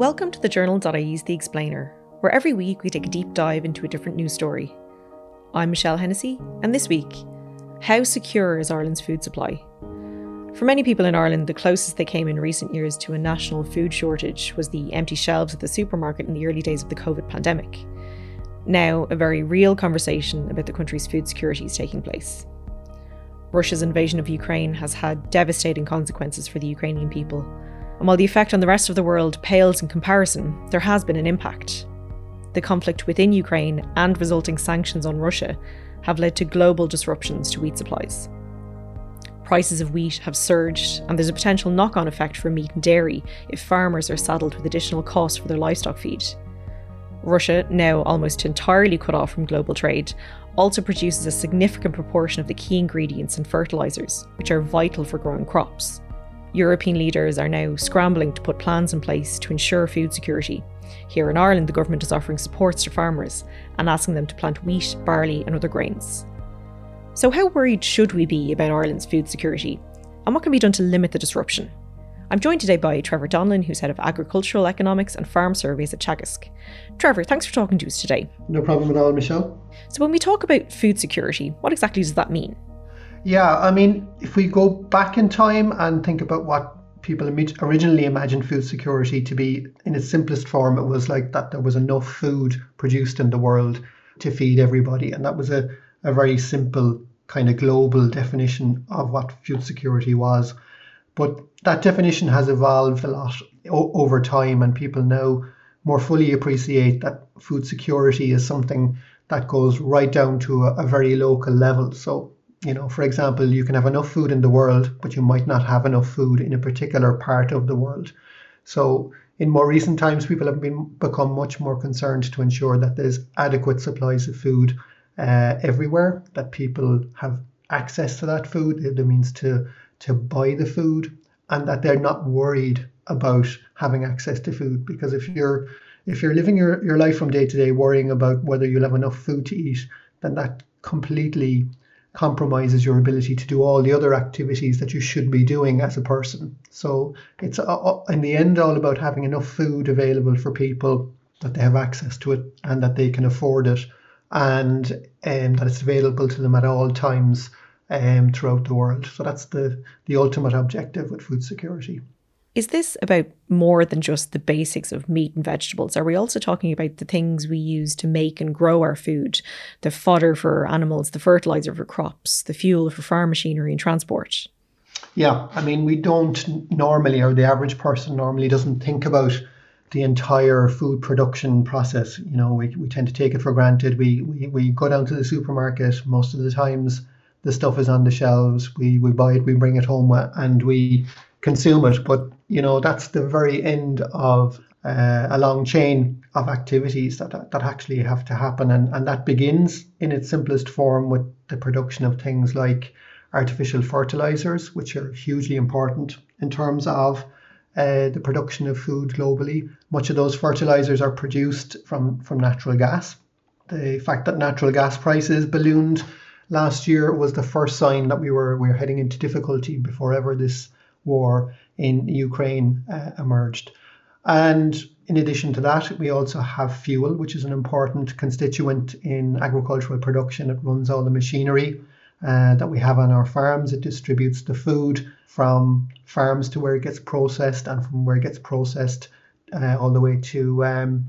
Welcome to the journal.ie's The Explainer, where every week we take a deep dive into a different news story. I'm Michelle Hennessy, and this week, how secure is Ireland's food supply? For many people in Ireland, the closest they came in recent years to a national food shortage was the empty shelves at the supermarket in the early days of the COVID pandemic. Now, a very real conversation about the country's food security is taking place. Russia's invasion of Ukraine has had devastating consequences for the Ukrainian people, and while the effect on the rest of the world pales in comparison, there has been an impact. The conflict within Ukraine and resulting sanctions on Russia have led to global disruptions to wheat supplies. Prices of wheat have surged, and there's a potential knock on effect for meat and dairy if farmers are saddled with additional costs for their livestock feed. Russia, now almost entirely cut off from global trade, also produces a significant proportion of the key ingredients and fertilisers, which are vital for growing crops. European leaders are now scrambling to put plans in place to ensure food security. Here in Ireland, the government is offering supports to farmers and asking them to plant wheat, barley, and other grains. So, how worried should we be about Ireland's food security? And what can be done to limit the disruption? I'm joined today by Trevor Donnellan, who's head of agricultural economics and farm surveys at Teagasc. Trevor, thanks for talking to us today. No problem at all, Michelle. So, when we talk about food security, what exactly does that mean? Yeah, I mean, if we go back in time and think about what people originally imagined food security to be, in its simplest form, it was like that there was enough food produced in the world to feed everybody. And that was a, a very simple kind of global definition of what food security was. But that definition has evolved a lot o- over time, and people now more fully appreciate that food security is something that goes right down to a, a very local level. So you know, for example, you can have enough food in the world, but you might not have enough food in a particular part of the world. So in more recent times, people have been become much more concerned to ensure that there's adequate supplies of food uh, everywhere, that people have access to that food, the means to to buy the food, and that they're not worried about having access to food. Because if you're if you're living your, your life from day to day worrying about whether you'll have enough food to eat, then that completely compromises your ability to do all the other activities that you should be doing as a person. So it's uh, uh, in the end all about having enough food available for people that they have access to it and that they can afford it and um, that it's available to them at all times um, throughout the world. So that's the, the ultimate objective with food security. Is this about more than just the basics of meat and vegetables? Are we also talking about the things we use to make and grow our food, the fodder for animals, the fertilizer for crops, the fuel for farm machinery and transport? Yeah, I mean, we don't normally, or the average person normally doesn't think about the entire food production process. You know, we, we tend to take it for granted. We, we, we go down to the supermarket most of the times. The stuff is on the shelves. We, we buy it, we bring it home, uh, and we consume it. But you know that's the very end of uh, a long chain of activities that that actually have to happen, and and that begins in its simplest form with the production of things like artificial fertilizers, which are hugely important in terms of uh, the production of food globally. Much of those fertilizers are produced from from natural gas. The fact that natural gas prices ballooned last year was the first sign that we were we were heading into difficulty before ever this war in Ukraine uh, emerged. And in addition to that, we also have fuel, which is an important constituent in agricultural production. It runs all the machinery uh, that we have on our farms. It distributes the food from farms to where it gets processed and from where it gets processed uh, all the way to um,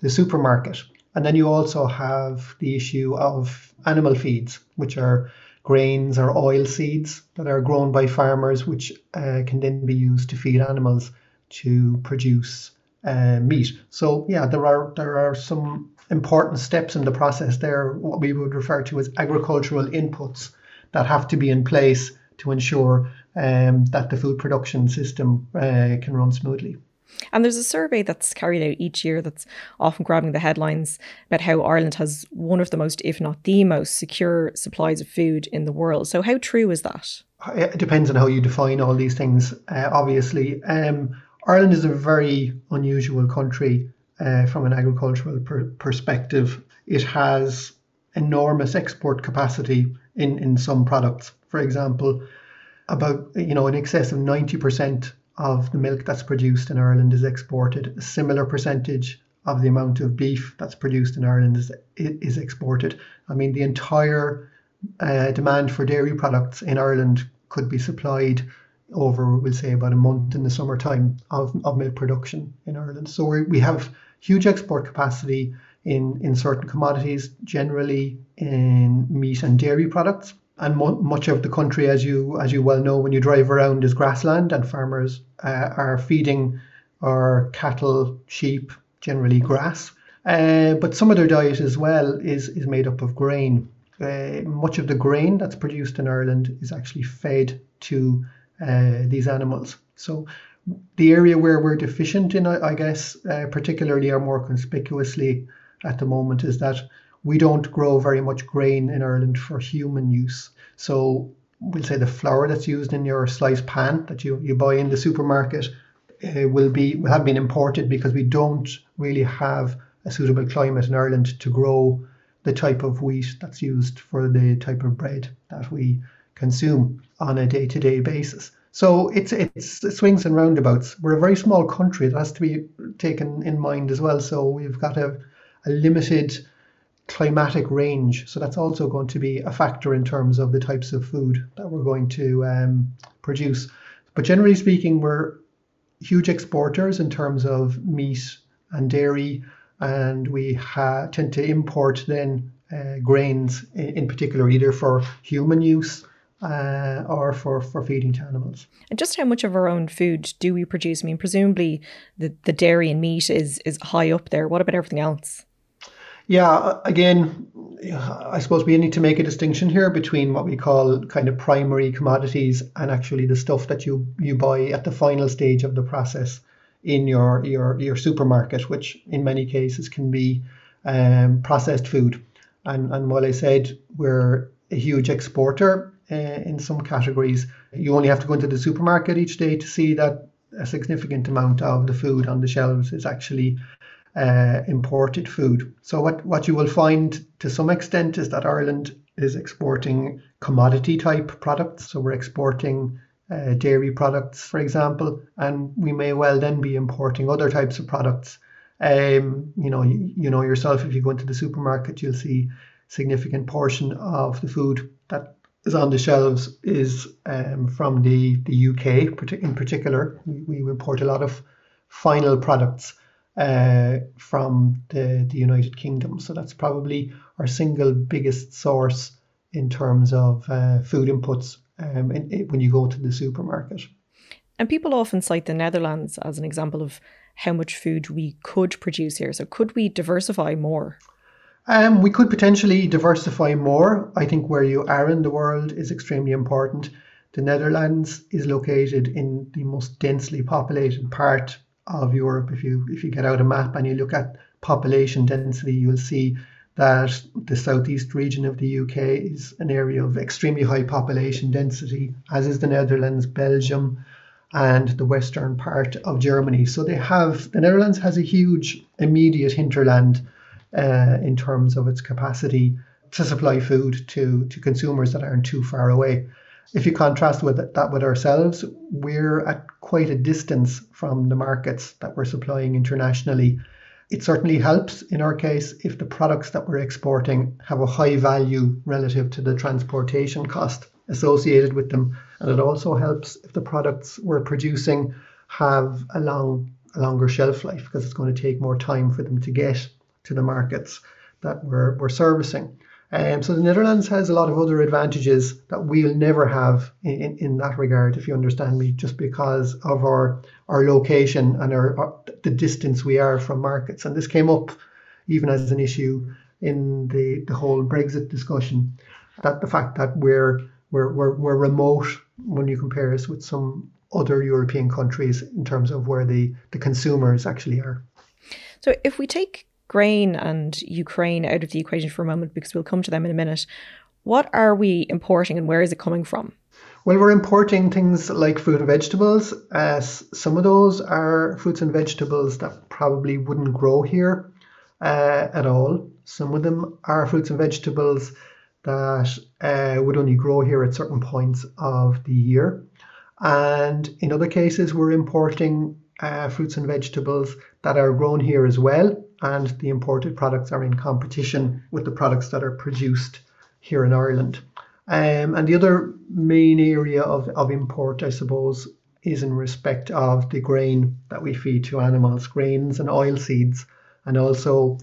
the supermarket. And then you also have the issue of animal feeds, which are grains or oil seeds that are grown by farmers, which uh, can then be used to feed animals to produce uh, meat. So yeah, there are there are some important steps in the process there, what we would refer to as agricultural inputs that have to be in place to ensure um, that the food production system uh, can run smoothly. And there's a survey that's carried out each year that's often grabbing the headlines about how Ireland has one of the most, if not the most, secure supplies of food in the world. So, how true is that? It depends on how you define all these things, uh, obviously. Um, Ireland is a very unusual country uh, from an agricultural per- perspective. It has enormous export capacity in, in some products. For example, about you know in excess of 90% of the milk that's produced in Ireland is exported. A similar percentage of the amount of beef that's produced in Ireland is, is exported. I mean, the entire uh, demand for dairy products in Ireland could be supplied over, we'll say, about a month in the summertime of, of milk production in Ireland. So we we have huge export capacity in, in certain commodities, generally in meat and dairy products. And mo- much of the country, as you as you well know, when you drive around, is grassland, and farmers uh, are feeding our cattle, sheep, generally grass. Uh, but some of their diet as well is is made up of grain. Uh, much of the grain that's produced in Ireland is actually fed to uh, these animals. So the area where we're deficient in, I, I guess, uh, particularly or more conspicuously at the moment, is that we don't grow very much grain in Ireland for human use. So we'll say the flour that's used in your sliced pan that you, you buy in the supermarket uh, will be will have been imported because we don't really have a suitable climate in Ireland to grow the type of wheat that's used for the type of bread that we consume on a day-to-day basis. So it's it's it swings and roundabouts. We're a very small country. It has to be taken in mind as well. So we've got a, a limited climatic range. So that's also going to be a factor in terms of the types of food that we're going to um, produce. But generally speaking, we're huge exporters in terms of meat and dairy, and we tend to import then uh, grains in, in particular, either for human use uh, or for, for feeding to animals. And just how much of our own food do we produce? I mean, presumably the, the dairy and meat is, is high up there. What about everything else? Yeah, again, I suppose we need to make a distinction here between what we call kind of primary commodities and actually the stuff that you, you buy at the final stage of the process in your your, your supermarket, which in many cases can be um, processed food. And, and while I said we're a huge exporter, uh, in some categories. You only have to go into the supermarket each day to see that a significant amount of the food on the shelves is actually uh, imported food. So what, what you will find to some extent is that Ireland is exporting commodity type products. So we're exporting uh, dairy products, for example, and we may well then be importing other types of products. Um, you know, you, you know yourself if you go into the supermarket, you'll see significant portion of the food that is on the shelves is um, from the, the UK in particular. We, we import a lot of final products uh, from the, the United Kingdom. So that's probably our single biggest source in terms of uh, food inputs um, in, in, when you go to the supermarket. And people often cite the Netherlands as an example of how much food we could produce here. So could we diversify more? Um, we could potentially diversify more. I think where you are in the world is extremely important. The Netherlands is located in the most densely populated part of Europe. If you if you get out a map and you look at population density, you'll see that the southeast region of the UK is an area of extremely high population density, as is the Netherlands, Belgium, and the western part of Germany. So they have the Netherlands has a huge immediate hinterland uh, in terms of its capacity to supply food to, to consumers that aren't too far away. If you contrast with that with ourselves, we're at quite a distance from the markets that we're supplying internationally. It certainly helps in our case if the products that we're exporting have a high value relative to the transportation cost associated with them. And it also helps if the products we're producing have a long a longer shelf life because it's going to take more time for them to get to the markets that we're, we're servicing. Um, so the Netherlands has a lot of other advantages that we'll never have in, in, in, that regard, if you understand me, just because of our our location and our, our, the distance we are from markets. And this came up even as an issue in the, the whole Brexit discussion, that the fact that we're we're, we're, we're remote when you compare us with some other European countries in terms of where the, the consumers actually are. So if we take grain and Ukraine out of the equation for a moment because we'll come to them in a minute. What are we importing and where is it coming from? Well, we're importing things like fruit and vegetables. Uh, some of those are fruits and vegetables that probably wouldn't grow here uh, at all. Some of them are fruits and vegetables that uh, would only grow here at certain points of the year. And in other cases, we're importing uh, fruits and vegetables that are grown here as well. And the imported products are in competition with the products that are produced here in Ireland. Um, and the other main area of, of import, I suppose, is in respect of the grain that we feed to animals, grains and oil seeds, and also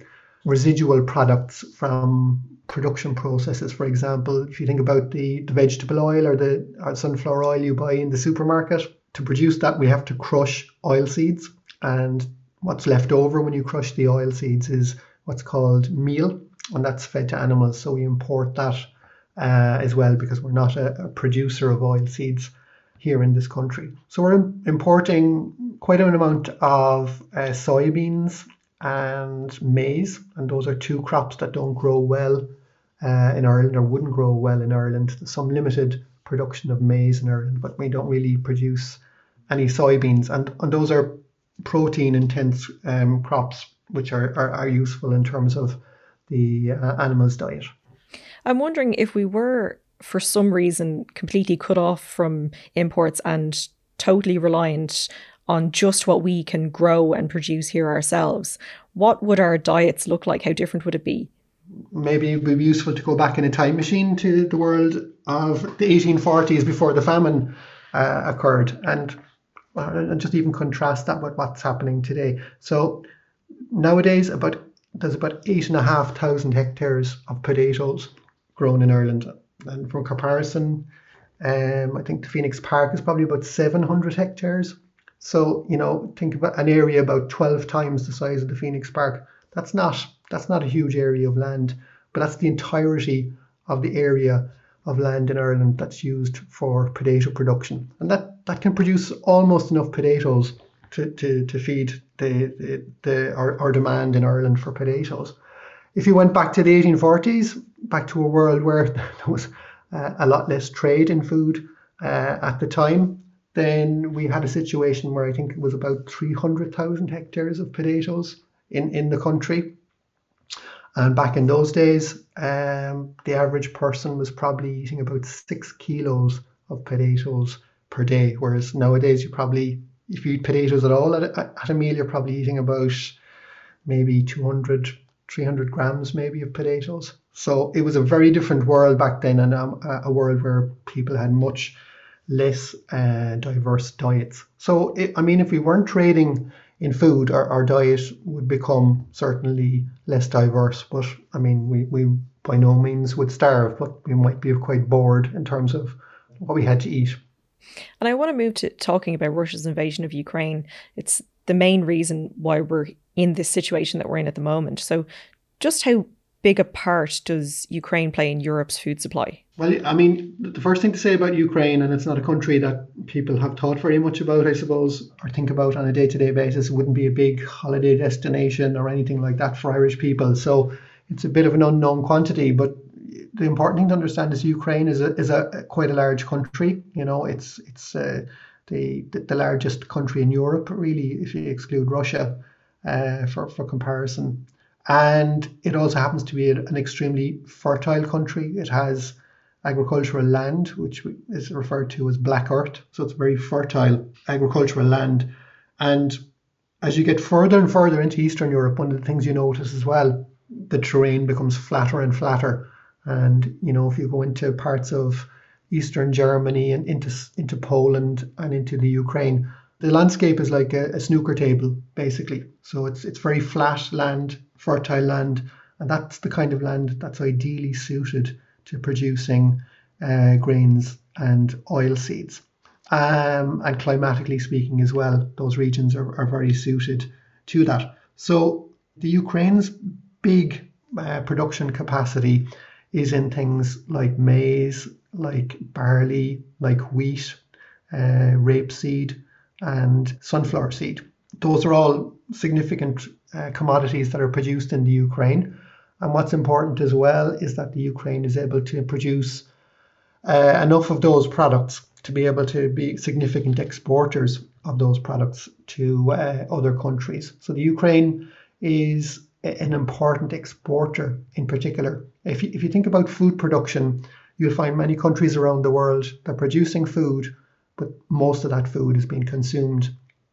residual products from production processes. For example, if you think about the, the vegetable oil or the or sunflower oil you buy in the supermarket, to produce that, we have to crush oil seeds. And what's left over when you crush the oil seeds is what's called meal, and that's fed to animals. So we import that uh, as well because we're not a, a, producer of oil seeds here in this country. So we're importing quite an amount of uh, soybeans and maize, and those are two crops that don't grow well uh, in Ireland or wouldn't grow well in Ireland. There's some limited production of maize in Ireland, but we don't really produce any soybeans, and, and those are protein intense um, crops which are, are, are, useful in terms of the uh, animal's diet. I'm wondering if we were, for some reason, completely cut off from imports and totally reliant on just what we can grow and produce here ourselves, what would our diets look like? How different would it be? Maybe it would be useful to go back in a time machine to the world of the 1840s before the famine uh, occurred and, and just even contrast that with what's happening today. So nowadays, about there's about eight and a half thousand hectares of potatoes grown in Ireland. And for comparison, um, I think the Phoenix Park is probably about 700 hectares. So, you know, think about an area about 12 times the size of the Phoenix Park. That's not that's not a huge area of land, but that's the entirety of the area of land in Ireland that's used for potato production. And that, that can produce almost enough potatoes to, to, to feed the, the, the our, our demand in Ireland for potatoes. If you went back to the 1840s, back to a world where there was uh, a lot less trade in food uh, at the time, then we had a situation where I think it was about 300,000 hectares of potatoes in, in the country. And back in those days, um, the average person was probably eating about six kilos of potatoes per day, whereas nowadays you probably, if you eat potatoes at all at a, at a meal, you're probably eating about maybe 200, 300 grams maybe of potatoes. So it was a very different world back then, and um, a world where people had much less uh, diverse diets. So, it, I mean, if we weren't trading in food, our, our diet would become certainly less diverse. But I mean, we, we by no means would starve, but we might be quite bored in terms of what we had to eat. And I want to move to talking about Russia's invasion of Ukraine. It's the main reason why we're in this situation that we're in at the moment. So, just how big a part does Ukraine play in Europe's food supply? Well, I mean, the first thing to say about Ukraine, and it's not a country that people have thought very much about, I suppose, or think about on a day to day basis, it wouldn't be a big holiday destination or anything like that for Irish people. So it's a bit of an unknown quantity. But the important thing to understand is Ukraine is a, is a quite a large country. You know, it's it's uh, the, the largest country in Europe, really, if you exclude Russia, uh, for for comparison. And it also happens to be an extremely fertile country. It has agricultural land, which is referred to as black earth. So it's very fertile agricultural land. And as you get further and further into Eastern Europe, one of the things you notice as well, the terrain becomes flatter and flatter. And you know, if you go into parts of Eastern Germany and into into Poland and into the Ukraine, the landscape is like a, a snooker table, basically. So it's it's very flat land, fertile land, and that's the kind of land that's ideally suited to producing uh, grains and oil seeds. Um, and climatically speaking as well, those regions are, are very suited to that. So the Ukraine's big uh, production capacity is in things like maize, like barley, like wheat, uh, rapeseed, and sunflower seed. Those are all significant uh, commodities that are produced in the Ukraine. And what's important as well is that the Ukraine is able to produce uh, enough of those products to be able to be significant exporters of those products to uh, other countries. So the Ukraine is an important exporter in particular. If you, if you think about food production, you'll find many countries around the world that are producing food but most of that food is being consumed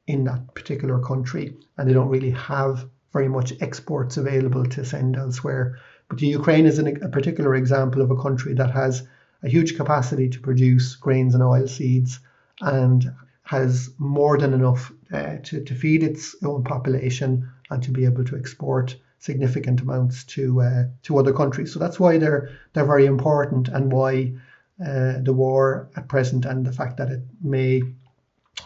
in that particular country, and they don't really have very much exports available to send elsewhere. But the Ukraine is an, a particular example of a country that has a huge capacity to produce grains and oil seeds and has more than enough uh, to, to feed its own population and to be able to export significant amounts to uh, to other countries. So that's why they're they're very important and why uh, the war at present and the fact that it may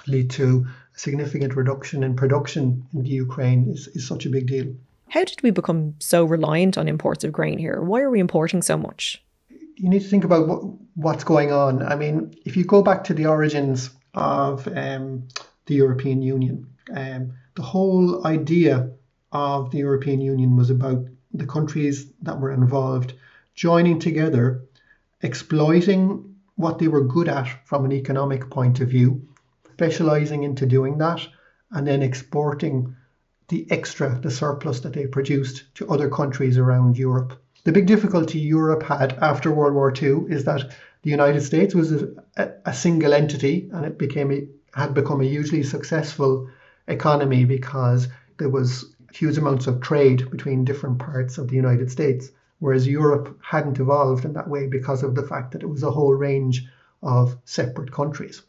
lead to a significant reduction in production in the Ukraine is, is such a big deal. How did we become so reliant on imports of grain here? Why are we importing so much? You need to think about what, what's going on. I mean, if you go back to the origins of um, the European Union, um, the whole idea of the European Union was about the countries that were involved joining together, exploiting what they were good at from an economic point of view, specializing into doing that, and then exporting the extra, the surplus that they produced to other countries around Europe. The big difficulty Europe had after World War II is that the United States was a, a single entity and it became a, had become a hugely successful economy because there was huge amounts of trade between different parts of the United States, whereas Europe hadn't evolved in that way because of the fact that it was a whole range of separate countries.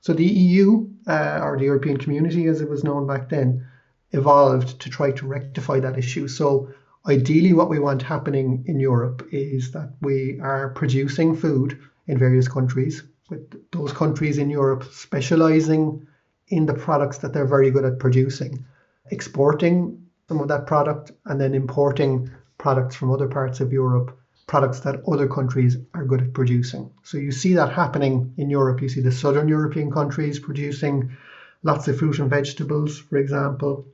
So the EU, uh, or the European Community as it was known back then, evolved to try to rectify that issue. So ideally, what we want happening in Europe is that we are producing food in various countries, with those countries in Europe specializing in the products that they're very good at producing exporting some of that product and then importing products from other parts of Europe, products that other countries are good at producing. So you see that happening in Europe. You see the southern European countries producing lots of fruit and vegetables, for example,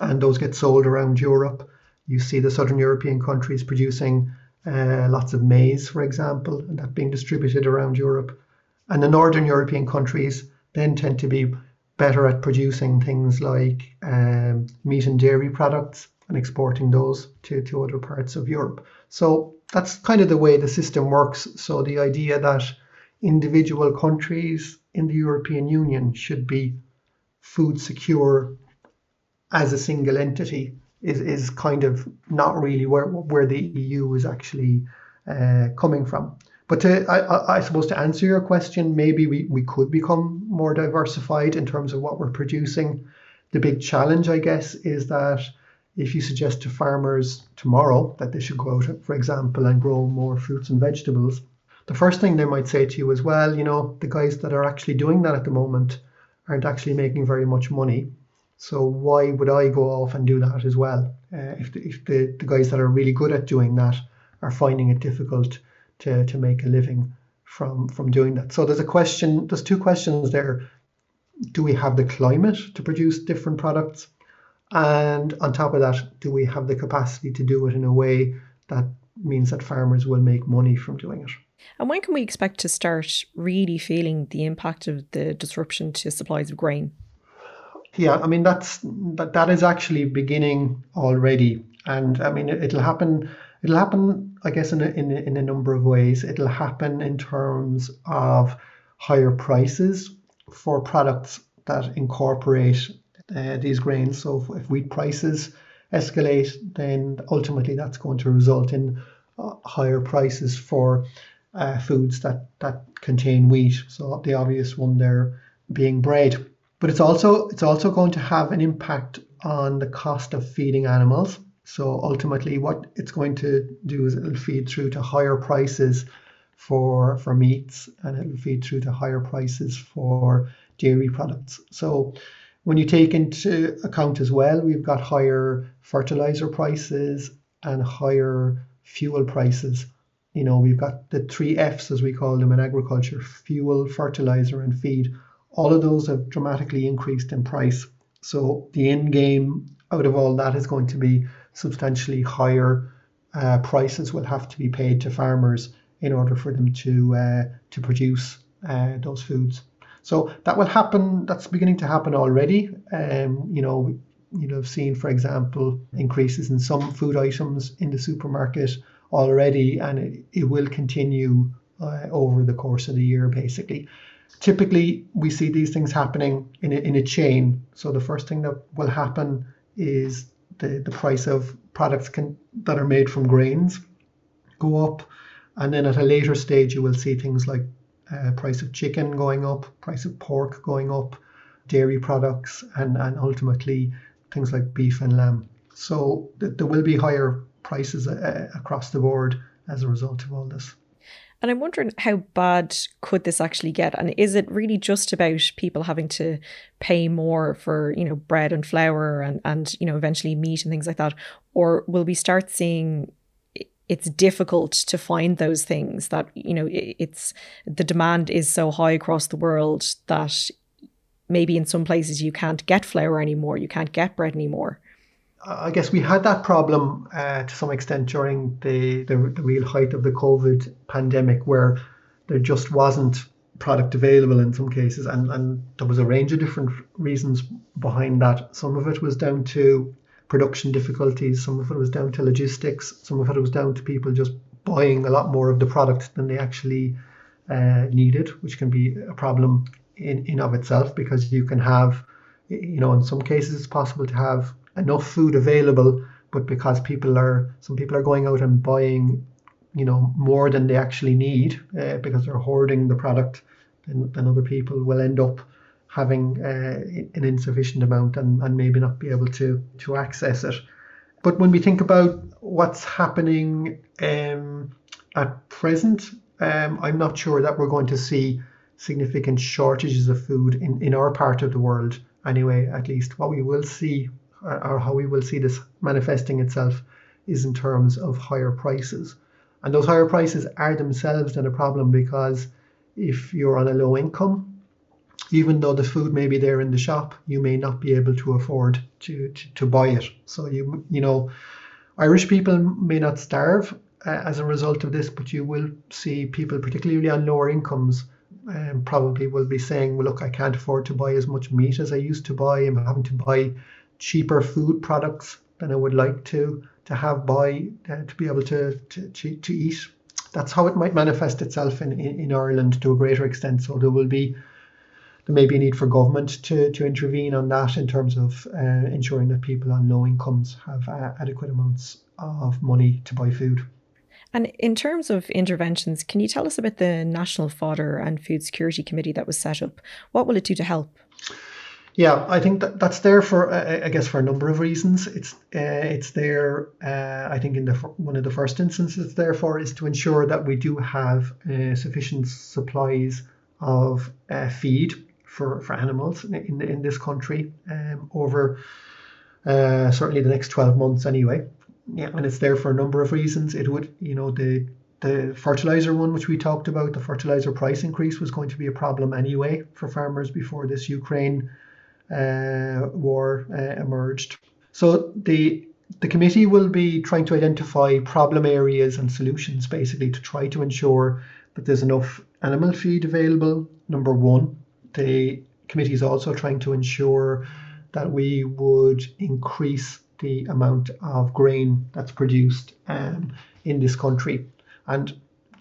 and those get sold around Europe. You see the southern European countries producing uh, lots of maize, for example, and that being distributed around Europe. And the northern European countries then tend to be better at producing things like um, meat and dairy products and exporting those to, to other parts of Europe. So that's kind of the way the system works. So the idea that individual countries in the European Union should be food secure as a single entity is, is kind of not really where, where the EU is actually uh, coming from. But to, I, I suppose to answer your question, maybe we, we could become more diversified in terms of what we're producing. The big challenge, I guess, is that if you suggest to farmers tomorrow that they should go out, for example, and grow more fruits and vegetables, the first thing they might say to you is, well, you know, the guys that are actually doing that at the moment aren't actually making very much money. So why would I go off and do that as well? Uh, if the, if the, the guys that are really good at doing that are finding it difficult to, to make a living from from doing that. So there's a question, there's two questions there. Do we have the climate to produce different products? And on top of that, do we have the capacity to do it in a way that means that farmers will make money from doing it? And when can we expect to start really feeling the impact of the disruption to supplies of grain? Yeah, I mean that's that, that is actually beginning already, and I mean it, it'll happen It'll happen, I guess, in a, in a, in a number of ways. It'll happen in terms of higher prices for products that incorporate uh, these grains. So if, if, wheat prices escalate, then ultimately that's going to result in uh, higher prices for uh, foods that, that contain wheat. So the obvious one there being bread. But it's also it's also going to have an impact on the cost of feeding animals. So ultimately, what it's going to do is it'll feed through to higher prices for for meats, and it'll feed through to higher prices for dairy products. So when you take into account as well, we've got higher fertilizer prices and higher fuel prices. You know, we've got the three F's as we call them in agriculture: fuel, fertilizer, and feed. All of those have dramatically increased in price. So the end game out of all that is going to be substantially higher uh, prices will have to be paid to farmers in order for them to uh, to produce uh, those foods. So that will happen. That's beginning to happen already. Um, you know, you know, have seen, for example, increases in some food items in the supermarket already, and it, it will continue uh, over the course of the year, basically. typically we see these things happening in a, in a chain. So the first thing that will happen is the, the price of products can, that are made from grains go up. And then at a later stage, you will see things like uh, price of chicken going up, price of pork going up, dairy products, and, and ultimately things like beef and lamb. So th- there will be higher prices uh, across the board as a result of all this. And I'm wondering how bad could this actually get? And is it really just about people having to pay more for, you know, bread and flour and, and you know, eventually meat and things like that? Or will we start seeing it's difficult to find those things that, you know, it's the demand is so high across the world that maybe in some places you can't get flour anymore, you can't get bread anymore. I guess we had that problem uh, to some extent during the, the, the real height of the COVID pandemic, where there just wasn't product available in some cases, and, and there was a range of different reasons behind that. Some of it was down to production difficulties, some of it was down to logistics, some of it was down to people just buying a lot more of the product than they actually uh, needed, which can be a problem in, in of itself because you can have, you know, in some cases it's possible to have enough food available, but because people are some people are going out and buying, you know, more than they actually need uh, because they're hoarding the product, then, then other people will end up having uh, an insufficient amount and, and maybe not be able to to access it. But when we think about what's happening um, at present, um, I'm not sure that we're going to see significant shortages of food in, in our part of the world anyway at least what we will see or how we will see this manifesting itself is in terms of higher prices. And those higher prices are themselves then a problem because if you're on a low income, even though the food may be there in the shop, you may not be able to afford to, to, to buy it. So you you know, Irish people may not starve uh, as a result of this, but you will see people, particularly on lower incomes, um, probably will be saying, well, look, I can't afford to buy as much meat as I used to buy. I'm having to buy cheaper food products than I would like to to have by uh, to be able to, to, to, eat. That's how it might manifest itself in, in, in Ireland to a greater extent. So there will be there may be a need for government to, to intervene on that in terms of uh, ensuring that people on low incomes have uh, adequate amounts of money to buy food. And in terms of interventions, can you tell us about the National Fodder and Food Security Committee that was set up? What will it do to help? Yeah, I think that that's there for uh, I guess for a number of reasons. It's uh, it's there. Uh, I think in the one of the first instances, therefore, is to ensure that we do have uh, sufficient supplies of uh, feed for, for animals in in, in this country um, over uh, certainly the next twelve months anyway. Yeah, and it's there for a number of reasons. It would you know the the fertilizer one, which we talked about, the fertilizer price increase was going to be a problem anyway for farmers before this Ukraine war uh, emerged. So the the committee will be trying to identify problem areas and solutions basically to try to ensure that there's enough animal feed available. Number one, the committee is also trying to ensure that we would increase the amount of grain that's produced um, in this country. And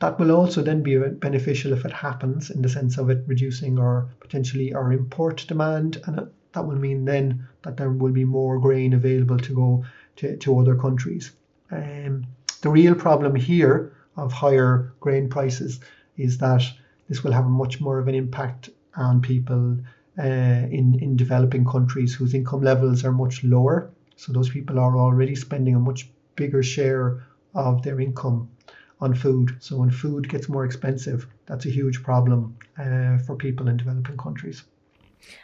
that will also then be beneficial if it happens in the sense of it reducing our potentially our import demand and that will mean then that there will be more grain available to go to, to other countries. Um, the real problem here of higher grain prices is that this will have much more of an impact on people uh, in, in developing countries whose income levels are much lower. So those people are already spending a much bigger share of their income on food. So when food gets more expensive, that's a huge problem uh, for people in developing countries.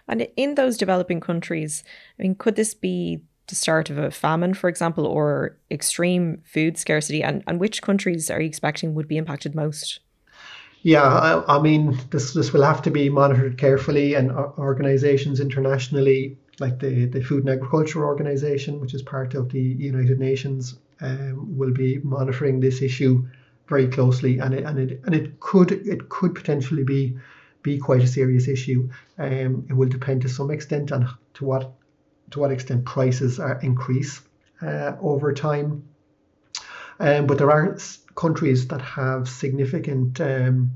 And in those developing countries, I mean, could this be the start of a famine, for example, or extreme food scarcity? And, and which countries are you expecting would be impacted most? Yeah, I, I mean, this this will have to be monitored carefully, and organisations internationally, like the the Food and Agriculture Organization, which is part of the United Nations, um, will be monitoring this issue very closely, and it and it and it could it could potentially be be quite a serious issue. Um, it will depend to some extent on to what to what extent prices are increase uh, over time. Um, but there are countries that have significant um,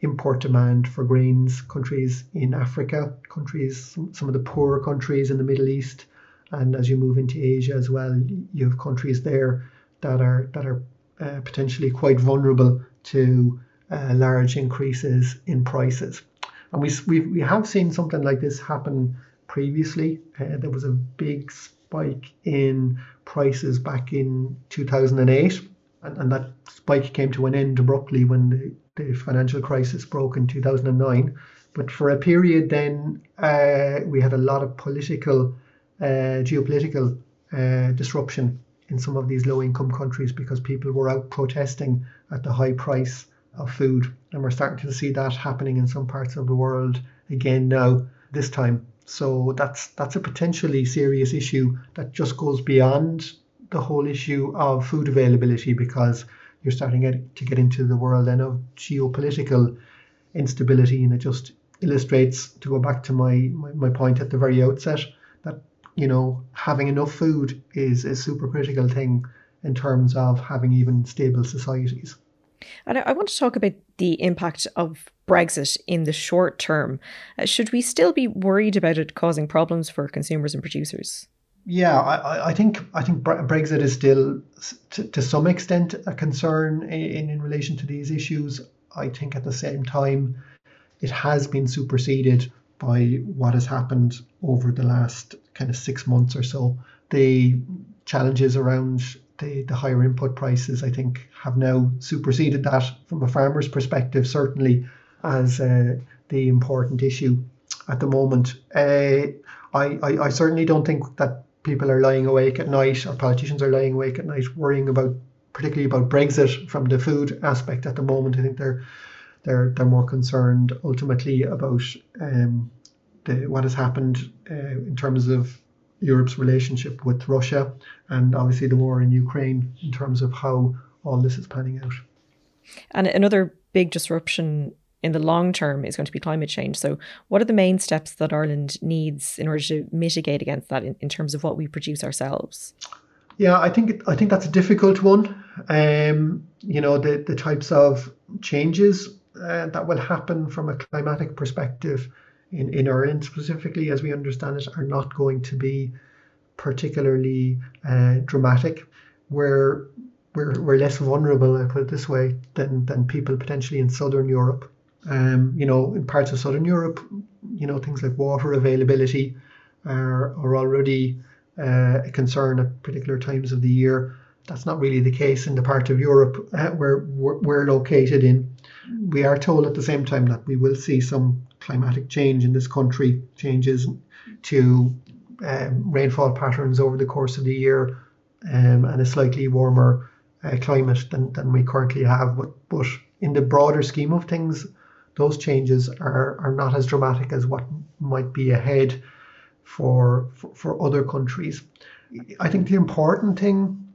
import demand for grains, countries in Africa, countries, some, of the poorer countries in the Middle East, and as you move into Asia as well, you have countries there that are that are uh, potentially quite vulnerable to uh, large increases in prices. And we, we, we have seen something like this happen previously. Uh, there was a big spike in prices back in 2008, and, and that spike came to an end abruptly when the, the financial crisis broke in 2009. But for a period then, uh, we had a lot of political, uh, geopolitical uh, disruption in some of these low income countries because people were out protesting at the high price of food. And we're starting to see that happening in some parts of the world again now, this time. So that's that's a potentially serious issue that just goes beyond the whole issue of food availability because you're starting to get into the world then of geopolitical instability and it just illustrates to go back to my, my, my point at the very outset that you know having enough food is a super critical thing in terms of having even stable societies. And I want to talk about the impact of Brexit in the short term. Uh, should we still be worried about it causing problems for consumers and producers? Yeah, I, I think I think Brexit is still to, to some extent a concern in, in relation to these issues. I think at the same time, it has been superseded by what has happened over the last kind of six months or so. The challenges around the, the higher input prices, I think, have now superseded that from a farmer's perspective, certainly as uh, the important issue at the moment. Uh, I, I, I certainly don't think that people are lying awake at night or politicians are lying awake at night worrying about particularly about Brexit from the food aspect at the moment. I think they're they're they're more concerned ultimately about um, the what has happened uh, in terms of Europe's relationship with Russia and obviously the war in Ukraine in terms of how all this is panning out. And another big disruption in the long term is going to be climate change. So, what are the main steps that Ireland needs in order to mitigate against that in, in terms of what we produce ourselves? Yeah, I think I think that's a difficult one. Um, you know, the the types of changes uh, that will happen from a climatic perspective in, in Ireland specifically, as we understand it, are not going to be particularly uh, dramatic. We're, we're, we're less vulnerable, I put it this way, than, than people potentially in Southern Europe. Um, you know, in parts of Southern Europe, you know, things like water availability are, are already uh, a concern at particular times of the year. That's not really the case in the part of Europe uh, where we're, located in. We are told at the same time that we will see some climatic change in this country, changes to um, rainfall patterns over the course of the year, um, and a slightly warmer uh, climate than, than we currently have. But, but in the broader scheme of things, those changes are, are not as dramatic as what might be ahead for, for, for other countries. I think the important thing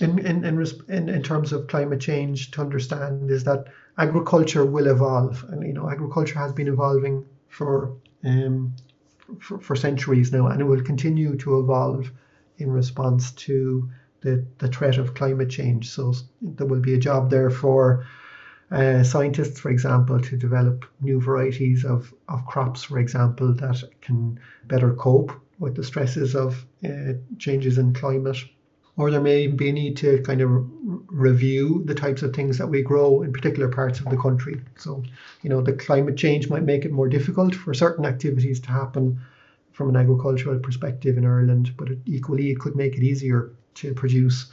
in, in, in, in, in terms of climate change to understand is that agriculture will evolve, and you know agriculture has been evolving for um, for, for centuries now, and it will continue to evolve in response to the, the threat of climate change. So there will be a job there for uh, scientists, for example, to develop new varieties of, of crops, for example, that can better cope with the stresses of uh, changes in climate or there may be a need to kind of review the types of things that we grow in particular parts of the country. So, you know, the climate change might make it more difficult for certain activities to happen from an agricultural perspective in Ireland, but it, equally it could make it easier to produce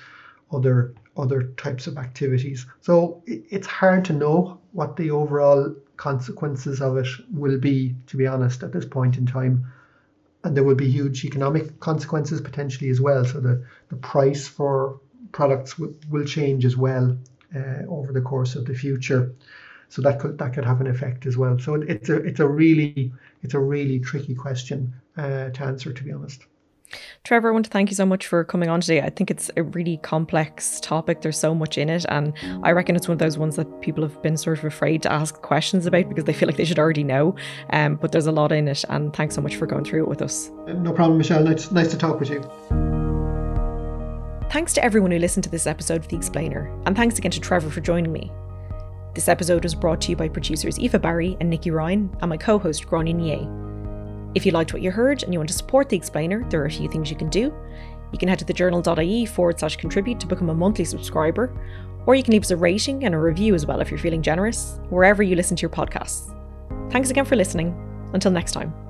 other other types of activities. So it, it's hard to know what the overall consequences of it will be, to be honest, at this point in time and there will be huge economic consequences potentially as well. So the, the price for products w- will change as well uh, over the course of the future. So that could that could have an effect as well. So it's a it's a really it's a really tricky question uh, to answer, to be honest. Trevor, I want to thank you so much for coming on today. I think it's a really complex topic. There's so much in it. And I reckon it's one of those ones that people have been sort of afraid to ask questions about because they feel like they should already know. Um, but there's a lot in it. And thanks so much for going through it with us. No problem, Michelle. Nice, nice to talk with you. Thanks to everyone who listened to this episode of The Explainer. And thanks again to Trevor for joining me. This episode was brought to you by producers Eva Barry and Nikki Ryan and my co host Gráinne Nye. If you liked what you heard and you want to support The Explainer, there are a few things you can do. You can head to thejournal.ie forward slash contribute to become a monthly subscriber, or you can leave us a rating and a review as well if you're feeling generous, wherever you listen to your podcasts. Thanks again for listening. Until next time.